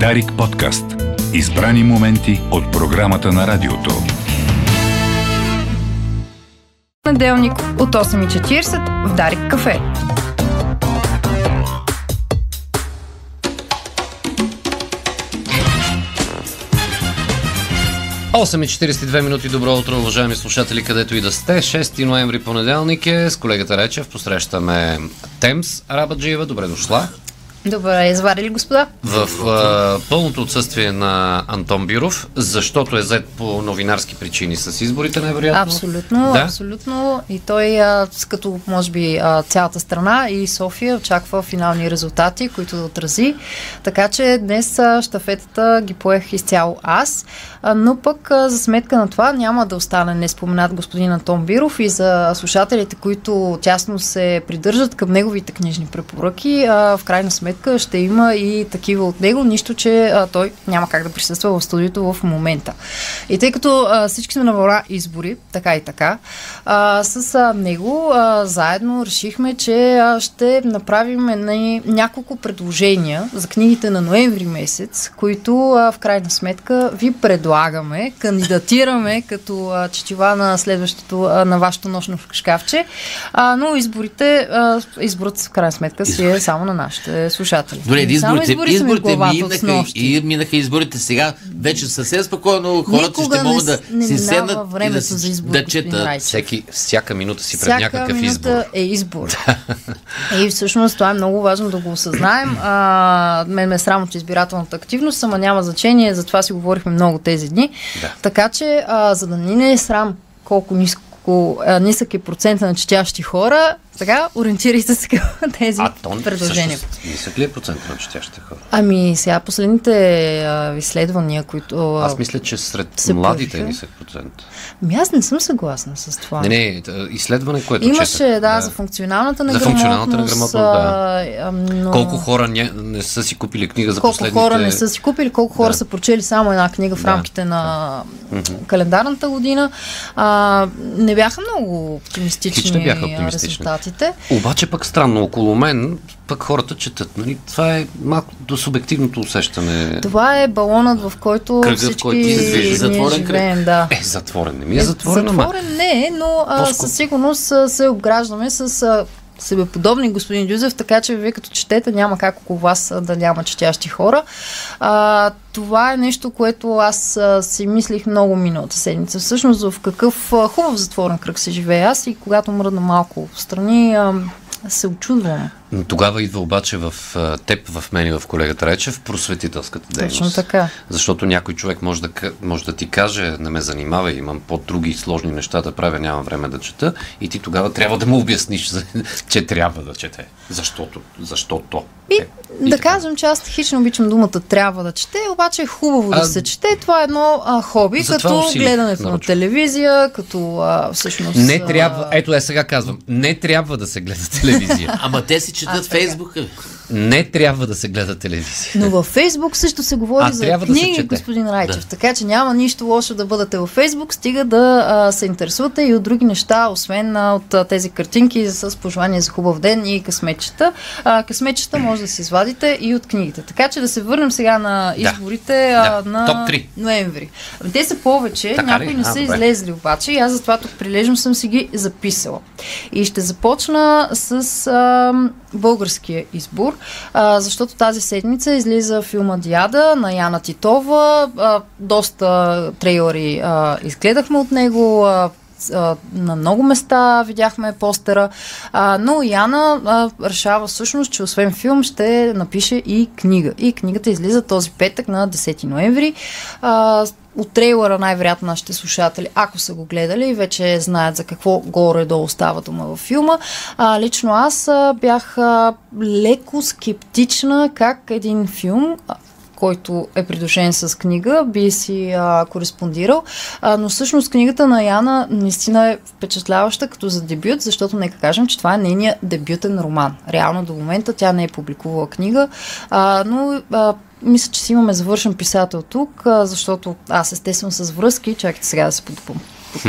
Дарик подкаст. Избрани моменти от програмата на радиото. Неделник от 8.40 в Дарик кафе. И 42 минути. Добро утро, уважаеми слушатели, където и да сте. 6 ноември понеделник е. С колегата Речев посрещаме Темс Рабаджиева. Добре дошла. Добре, изварили господа? В а, пълното отсъствие на Антон Биров, защото е зет по новинарски причини с изборите, най-вероятно. Абсолютно, да? абсолютно. И той, а, като може би а, цялата страна и София очаква финални резултати, които да отрази. Така че днес а, штафетата ги поех изцяло аз. А, но пък а, за сметка на това няма да остане неспоменат господин Антон Биров и за слушателите, които тясно се придържат към неговите книжни препоръки, а, в крайна сметка ще има и такива от него, нищо, че а, той няма как да присъства в студиото в момента. И тъй като а, всички сме на вора избори, така и така, а, с а, него а, заедно решихме, че а, ще направим на няколко предложения за книгите на ноември месец, които а, в крайна сметка ви предлагаме, кандидатираме като а, четива на следващото, а, на вашето нощно шкафче, а, но изборите, а, изборът в крайна сметка си е само на нашите слушатели. Добре, изборите, избори изборите минаха, и минаха изборите сега. Вече съвсем спокойно хората Никога ще могат да не си седнат и времето да, за избор, да четат. Всеки, всяка минута си пред Всяка някакъв минута избор. е избор. и всъщност това е много важно да го осъзнаем. А, мен ме е срам от избирателната активност, ама няма значение, за това си говорихме много тези дни. Да. Така че, а, за да ни не е срам колко ниско а, нисък е процента на четящи хора, сега ориентирайте се към тези А тон, предложения. всъщност, Нисък ли е процент на четящите хора? Ами сега последните а, изследвания, които... а, Аз мисля, че сред младите е появиха. нисък процент. Ами аз не съм съгласна с това. Не, не, изследване, което Имаше, четах. да, за функционалната За неграмотност. функционалната неграмотност, а, а, но... Колко хора ня... не са си купили книга за колко последните... хора не са си купили, колко хора Да. са прочели само една книга в Да. рамките на календарната година. А, не бяха много Хич оптимистични не бяха оптимистични. резултатите. Обаче пък странно, около мен пък хората четат. Нали? Това е малко до субективното усещане. Това е балонът, в който Кръгът, всички който се движи. Затворен живеем. Да. Е, затворен. Не ми е затворен, ама. Затворен не е, но а, със сигурност се обграждаме с а, себеподобни господин Дюзев, така че вие като четете няма как около вас да няма четящи хора. А, това е нещо, което аз си мислих много миналата седмица. Всъщност в какъв хубав затворен кръг се живее аз и когато мръдна малко в страни, се очудвам. Но Тогава идва обаче в теб, в мен и в колегата Речев просветителската дейност. Точно така. Защото някой човек може да, може да ти каже, не ме занимава, имам по-други сложни неща да правя, нямам време да чета. И ти тогава трябва да му обясниш, че трябва да чете. Защото. Защото. И, Е, и да така. кажем, че аз хищно обичам думата трябва да чете, обаче е хубаво А, да се чете. Това е едно а, хоби, като усилих гледането на нарочно. телевизия, като а, всъщност... Не а, трябва, ето е сега казвам, не трябва да се гледа телевизия. Ама те си четат. Фейсбука. Не трябва да се гледа телевизия. Но във Фейсбук също се говори А, за да книги, чете. господин Райчев. Така че няма нищо лошо да бъдете във Фейсбук, стига да а, се интересувате и от други неща, освен а, от а, тези картинки с пожелания за хубав ден и късметчета. А, късметчета може да се извадите и от книгите. Така че да се върнем сега на Да. изборите а, Да. на Топ три. ноември. Те са повече, Така някои ли? не А, са добре. излезли обаче и аз затова тук прилежно съм си ги записала. И ще започна с а, българския избор, а, защото тази седмица излиза филма Диада на Яна Титова. А, доста трейлери а, изгледахме от него. А, на много места видяхме постера, а, но Яна а, решава всъщност, че освен филм ще напише и книга. И книгата излиза този петък на 10 ноември. А, от трейлера най-вероятно нашите слушатели, ако са го гледали, вече знаят за какво горе-долу става дума във филма. А, лично аз а, бях а, леко скептична как един филм който е придружен с книга, би си а, кореспондирал. А, но всъщност книгата на Яна наистина е впечатляваща като за дебют, защото нека кажем, че това е нейният дебютен роман. Реално до момента тя не е публикувала книга, а, но а, мисля, че си имаме завършен писател тук, а, защото аз естествено с връзки, чакайте сега да се подупам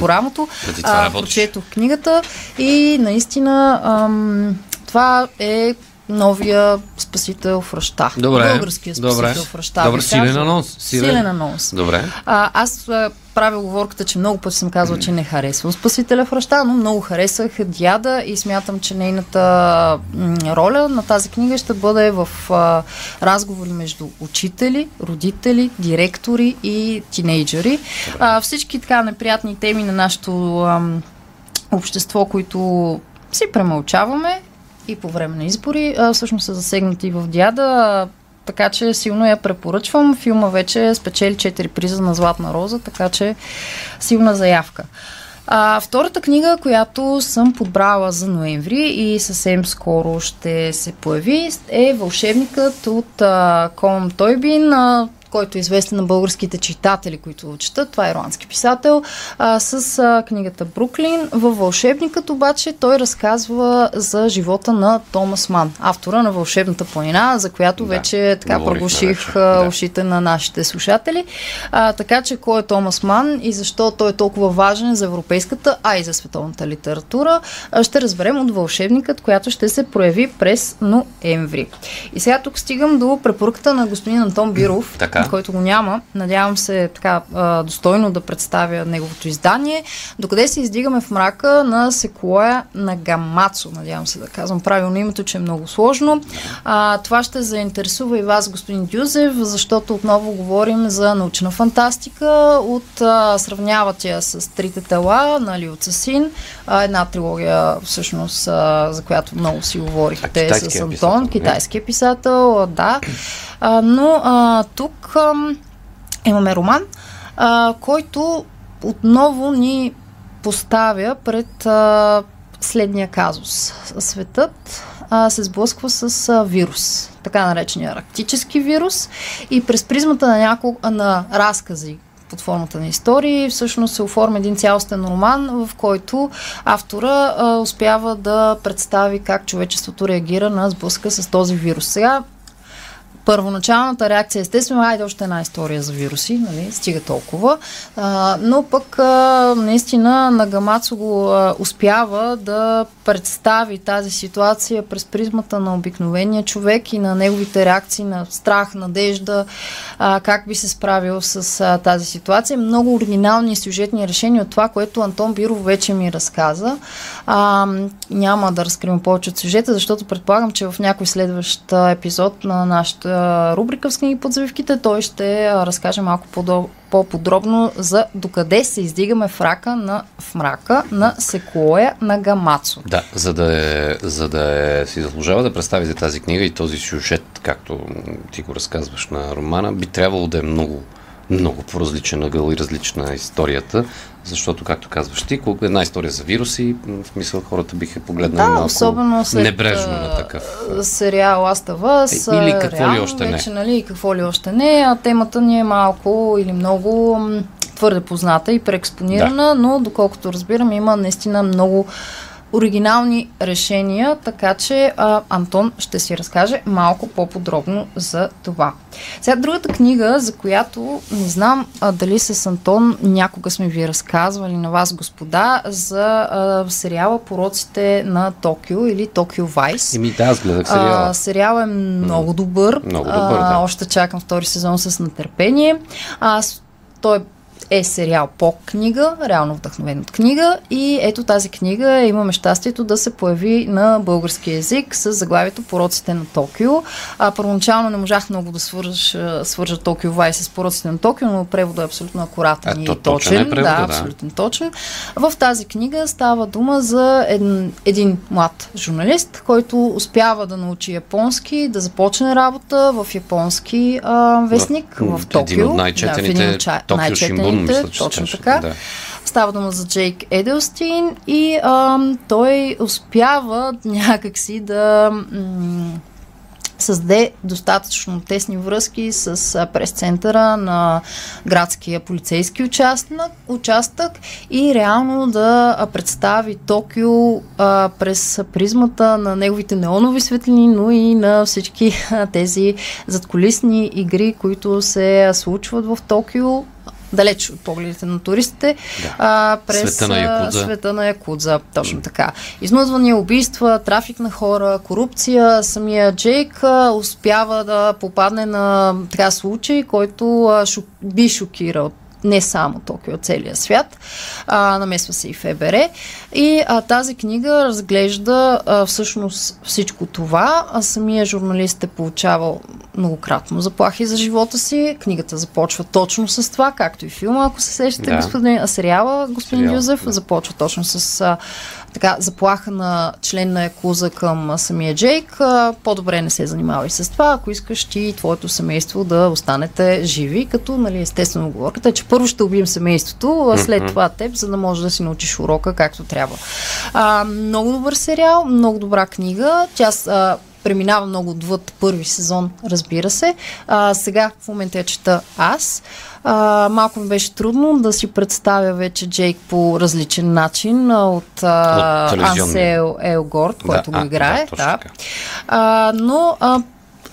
по, рамото, работиш. прочетох книгата и наистина ам, това е новия спасител в Ръща. Добре. Българския спасител Добре. в Ръща. Добре, силен анонс. Силен. Силен анонс. Добре. А, аз а, правя оговорката, че много пъти съм казвала, че не харесвам Спасителя в Ръща, но много харесах Диада и смятам, че нейната роля на тази книга ще бъде в а, разговори между учители, родители, директори и тинейджери. А, всички така неприятни теми на нашето ам, общество, които си премълчаваме и по време на избори, а, всъщност са засегнати в Диада. Така че силно я препоръчвам. Филма вече спечели 4 приза на Златна роза, така че силна заявка. А, втората книга, която съм подбрала за ноември и съвсем скоро ще се появи, е Вълшебникът от а, Колм Тойбин, а, който е известен на българските читатели, които четат. Това е ирландски писател. А, с а, книгата Бруклин. Във Вълшебникът обаче той разказва за живота на Томас Ман, автора на Вълшебната планина, за която Да, вече така проглуших да. ушите на нашите слушатели. А, така че кой е Томас Ман и защо той е толкова важен за европейската, а и за световната литература, ще разберем от Вълшебникът, която ще се прояви през ноември. И сега тук стигам до препоръката на господин Антон Биров, Така. Който го няма. Надявам се така а, достойно да представя неговото издание. Докъде се издигаме в мрака на Секуоя на Гамацо. Надявам се да казвам правилно името, че е много сложно. А, това ще заинтересува и вас, господин Дюзев, защото отново говорим за научна фантастика. От а, сравняват я с Трите тела на Лио Цасин. А, една трилогия, всъщност, а, за която много си говорихте с китайския Антон, писател, не? китайския писател, да. А, но а, тук имаме роман, а, който отново ни поставя пред а, следния казус. Светът а, се сблъсква с а, вирус, така наречения арктически вирус и през призмата на, няколко, на разкази под формата на истории, всъщност се оформя един цялостен роман, в който автора а, успява да представи как човечеството реагира на сблъска с този вирус. Сега първоначалната реакция, естествено, айде още една история за вируси, нали, стига толкова. А, но пък а, наистина Нагамацо го а, успява да представи тази ситуация през призмата на обикновения човек и на неговите реакции на страх, надежда, а, как би се справил с а, тази ситуация. Много оригинални сюжетни решения от това, което Антон Биров вече ми разказа. А, няма да разкривам повече от сюжета, защото предполагам, че в някой следващ епизод на нашата рубрика в книги под завивките той ще разкаже малко по-подробно за докъде се издигаме в, рака на, в мрака на Секуоя на Гамацо. Да, за да, е, за да е, си заслужава да представите тази книга и този сюжет, както ти го разказваш на романа, би трябвало да е много, много по-различен ъгъл и различна историята, защото, както казваш ти, една история за вируси, в мисъл хората биха погледнали Да, малко особено след небрежно на такъв. сериал Last of Us. Или какво ли реално още не. вече, Нали, какво ли още не. А темата ни е малко или много твърде позната и преекспонирана, но доколкото разбирам има наистина много оригинални решения, така че а, Антон ще си разкаже малко по-подробно за това. Сега другата книга, за която не знам а, дали с Антон някога сме ви разказвали на вас, господа, за а, сериала Пороците на Токио или Токио Вайс. Еми да, аз гледах сериала. А, сериал е много добър. Много добър, да. Още чакам втори сезон с нетърпение. А, с- той е сериал по книга, реално вдъхновен от книга и ето тази книга имаме щастието да се появи на български язик с заглавието Пороците на Токио. А, първоначално не можах много да свържа, свържа Токио Вай с Пороците на Токио, но преводът е абсолютно акуратен А, и то точен точен. е превода, да, да. абсолютно точен. В тази книга става дума за един, един млад журналист, който успява да научи японски, да започне работа в японски а, вестник в, В Токио. един от Да, най-четените един от Шинбун, мисля, че Точно така. да. Става дума за Джейк Еделстин и а, той успява някакси да м- създаде достатъчно тесни връзки с прес-центъра на градския полицейски участък, участък и реално да представи Токио а, през призмата на неговите неонови светлини, но и на всички а, тези задколисни игри, които се случват в Токио далеч от погледите на туристите, Да. а, през Света на Якудза. света на Якудза. Точно така. Изнудвания, убийства, трафик на хора, корупция. Самия Джейк а, успява да попадне на така случай, който а, шок, би шокирал не само Токио, целия свят. А, намесва се и ФБР. И а, тази книга разглежда а, всъщност всичко това. А самия журналист е получавал многократно заплахи за живота си. Книгата започва точно с това, както и филма, ако се сещате, Да. господин, а сериала, господин Сериал, Юзеф, да. започва точно с а, така, заплаха на член на Якуза към самия Джейк. По-добре не се занимавай с това, ако искаш ти и твоето семейство да останете живи, като нали, естествено оговорката е, че първо ще убием семейството, а след това теб, за да можеш да си научиш урока както трябва. А, много добър сериал, много добра книга. Тя а, преминава много отвъд първи сезон, разбира се. А, сега в момента я чета аз. А, малко ми беше трудно да си представя вече Джейк по различен начин а, от, а, От. Ансел Елгорд, който Да, го а, играе. да, точно така. А, но а,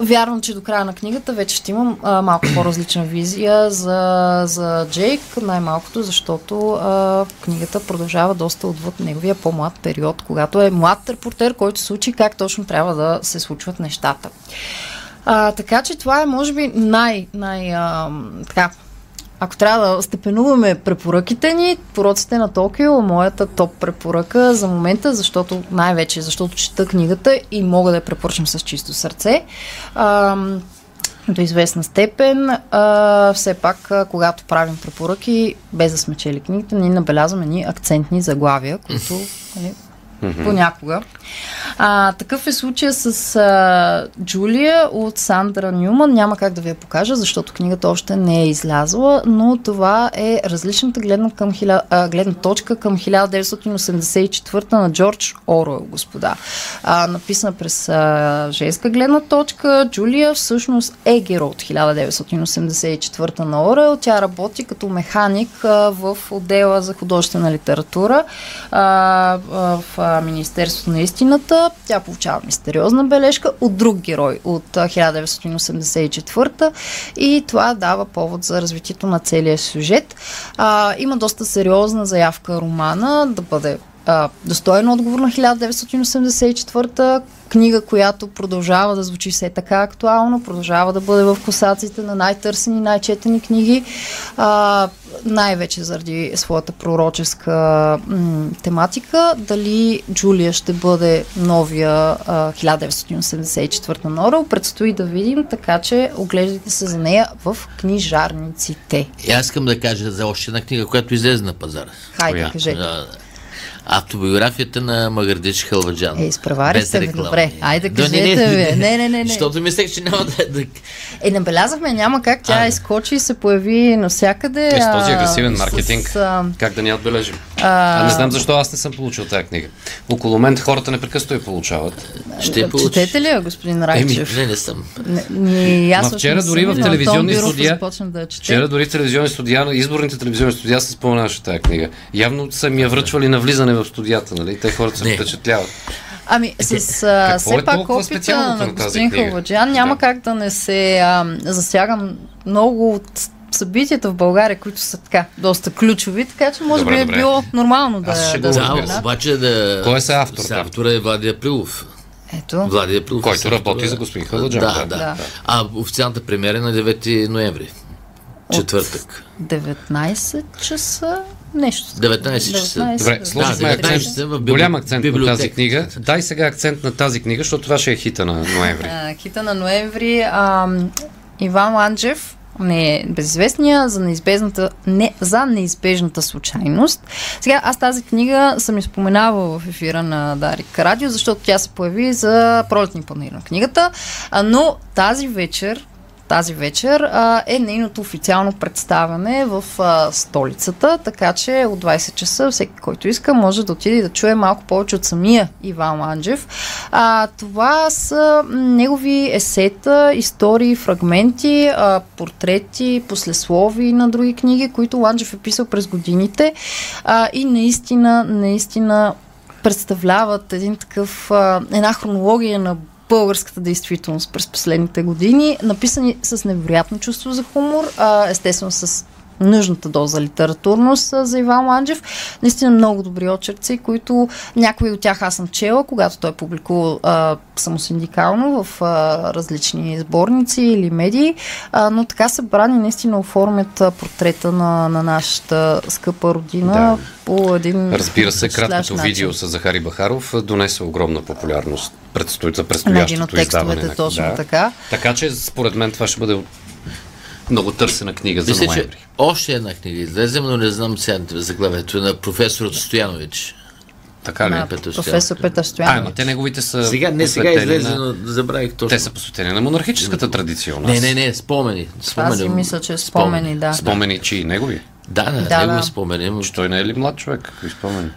вярвам, че до края на книгата вече ще имам а, малко по-различна визия за, за Джейк, най-малкото, защото а, книгата продължава доста отвъд неговия по-млад период, когато е млад репортер, който се учи как точно трябва да се случват нещата. А, така че това е, може би, най, най а, така, ако трябва да степенуваме препоръките ни, пороците на Токио, моята топ препоръка за момента, защото най-вече, защото чета книгата и мога да я препоръчам с чисто сърце. Ам, до известна степен, а, все пак, а, когато правим препоръки, без да сме чели книгите, ние набелязваме ни акцентни заглавия, които нали, понякога. А, такъв е случая с а, Джулия от Сандра Нюман. Няма как да ви я покажа, защото книгата още не е излязла, но това е различната гледна, към хиля, а, гледна точка към 1984 на Джордж Оруел, господа. А, написана през а, женска гледна точка, Джулия всъщност е герой от 1984 на Оруел. Тя работи като механик а, в отдела за художествена литература а, в а, Министерството на истината. Тя получава мистериозна бележка от друг герой от а, 1984 и това дава повод за развитието на целия сюжет. А, има доста сериозна заявка романа да бъде а, достоен отговор на 1984 книга, която продължава да звучи все така актуално, продължава да бъде в косаците на най-търсени, най-четени книги, а, най-вече заради своята пророческа м- тематика. Дали Джулия ще бъде новия а, 1984 на Орел, предстои да видим, така че оглеждайте се за нея в книжарниците. И аз искам да кажа за още една книга, която излезе на пазара. Хайде, кажете. Автобиографията на Магардич Халваджан. Е, изпревари Без сте добре. Айде, Да, кажете, бе. Не, не, не, не. Защото мислех, че няма да... да... Е, набелязахме, няма как тя А. изкочи и се появи навсякъде. Е, с този агресивен с, маркетинг. а, Как да ни отбележим? А- А, не знам защо аз не съм получил тази книга. Около мен хората непрекъснато я получават. Ще я получиш. Четете ли я, господин Райчев? Не, не съм. Не, ни, аз Ма вчера не дори в телевизионни студия- да. Вчера дори в телевизионни студия, изборните телевизионни студия се споменаваше тази книга. Явно са ми я връчвали на влизане в студията, нали? Те хората се Не. впечатляват. Ами, с а, Какво все е пак опита на господин книга? Халваджан няма Да. как да не се а, засягам много от събитията в България, които са така доста ключови, така че може Добре, би е добре. било нормално да, Аз ще да го Да, обаче да... Кой е са автор С там? автора е Влади Априлов. Ето. Влади Априлов. Който е автора. работи за господин Халаджан, Да, да. да, Да. А официалната премиера е на 9 ноември. Четвъртък. 19 часа нещо. 19 часа. 19, Добре, сложихме Да, акцент, 19 часа в библи- голям акцент на тази книга. Дай сега акцент на тази книга, защото това ще е хита на ноември. А, Хита на ноември. А, Иван Ланджев не е безизвестния за неизбежната, не, за неизбежната случайност. Сега, аз тази книга съм изпоменавала в ефира на Дарик Радио, защото тя се появи за пролетни панир на книгата, но тази вечер тази вечер а, е нейното официално представяне в а, столицата, така че от 20 часа всеки, който иска, може да отиде да чуе малко повече от самия Иван Ланджев. А, това са негови есета, истории, фрагменти, а, портрети, послеслови на други книги, които Ланджев е писал през годините а, и наистина, наистина представляват един такъв, а, една хронология на българската действителност през последните години, написани с невероятно чувство за хумор, естествено с нужната доза литературност за Иван Манджев. Наистина много добри очерци, които някои от тях аз съм чела, когато той публикува а, самосиндикално в а, различни сборници или медии, а, но така събрани наистина оформят портрета на, на нашата скъпа родина да. по един Разбира се, краткото видео с Захари Бахаров донесе огромна популярност предстои, за предстоящото на един от издаване. текстовете, точно да. така. Така че, според мен, това ще бъде много търсена книга за Мисля, ноември. че още една книга излезе, но не знам сега заглавието на професор Стоянович. Така ли? На Петър професор Стоянов. Петър А, Стоянов. ама те неговите са Сега, не сега излезе, на... но забравих точно. Те са посветени на монархическата традиция у нас. Не, не, не, спомени. Аз спомени. си мисля, че спомени, да. Спомени, чи негови? Да, да, Да, негови да. спомени. Че той не е ли млад човек? Какви спомени?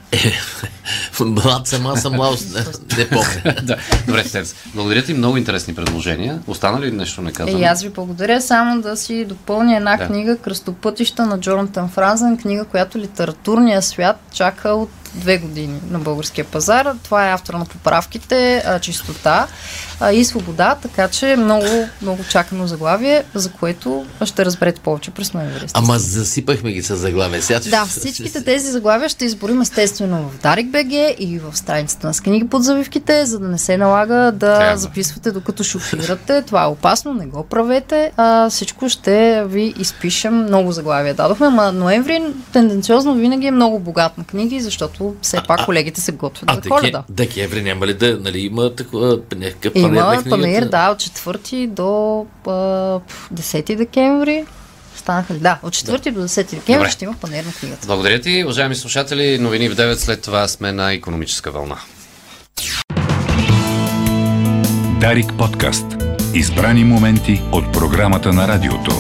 Млад съм, аз съм млад, не, не помня. да. Добре, Стец. Благодаря ти, много интересни предложения. Остана ли нещо не казано? И аз ви благодаря само да си допълня една Да. книга Кръстопътища на Джонатан Франзен, книга, която литературният свят чака от две години на българския пазар. Това е автора на поправките, чистота и свобода, така че много, много чакано заглавие, за което ще разберете повече през ноември. Ама засипахме ги с заглавие. Сега, Да, всичките тези заглавия ще изборим естествено в Дарик БГ и в страницата на с книги под завивките, за да не се налага да Трябва. записвате докато шофирате. Това е опасно, не го правете. А, всичко ще ви изпишем. Много заглавия дадохме, ама ноември тенденциозно винаги е много богат на книги, защото все пак колегите се готвят А за коледа. декември няма ли да, нали, има такова, някакъв панер на Има панер, да, от 4 до а, 10 декември. Станаха ли? Да, от 4 до 10 декември Добре. ще има панер на книгата. Благодаря ти, уважаеми слушатели. Новини в 9, след това сме на економическа вълна. Дарик подкаст. Избрани моменти от програмата на радиото.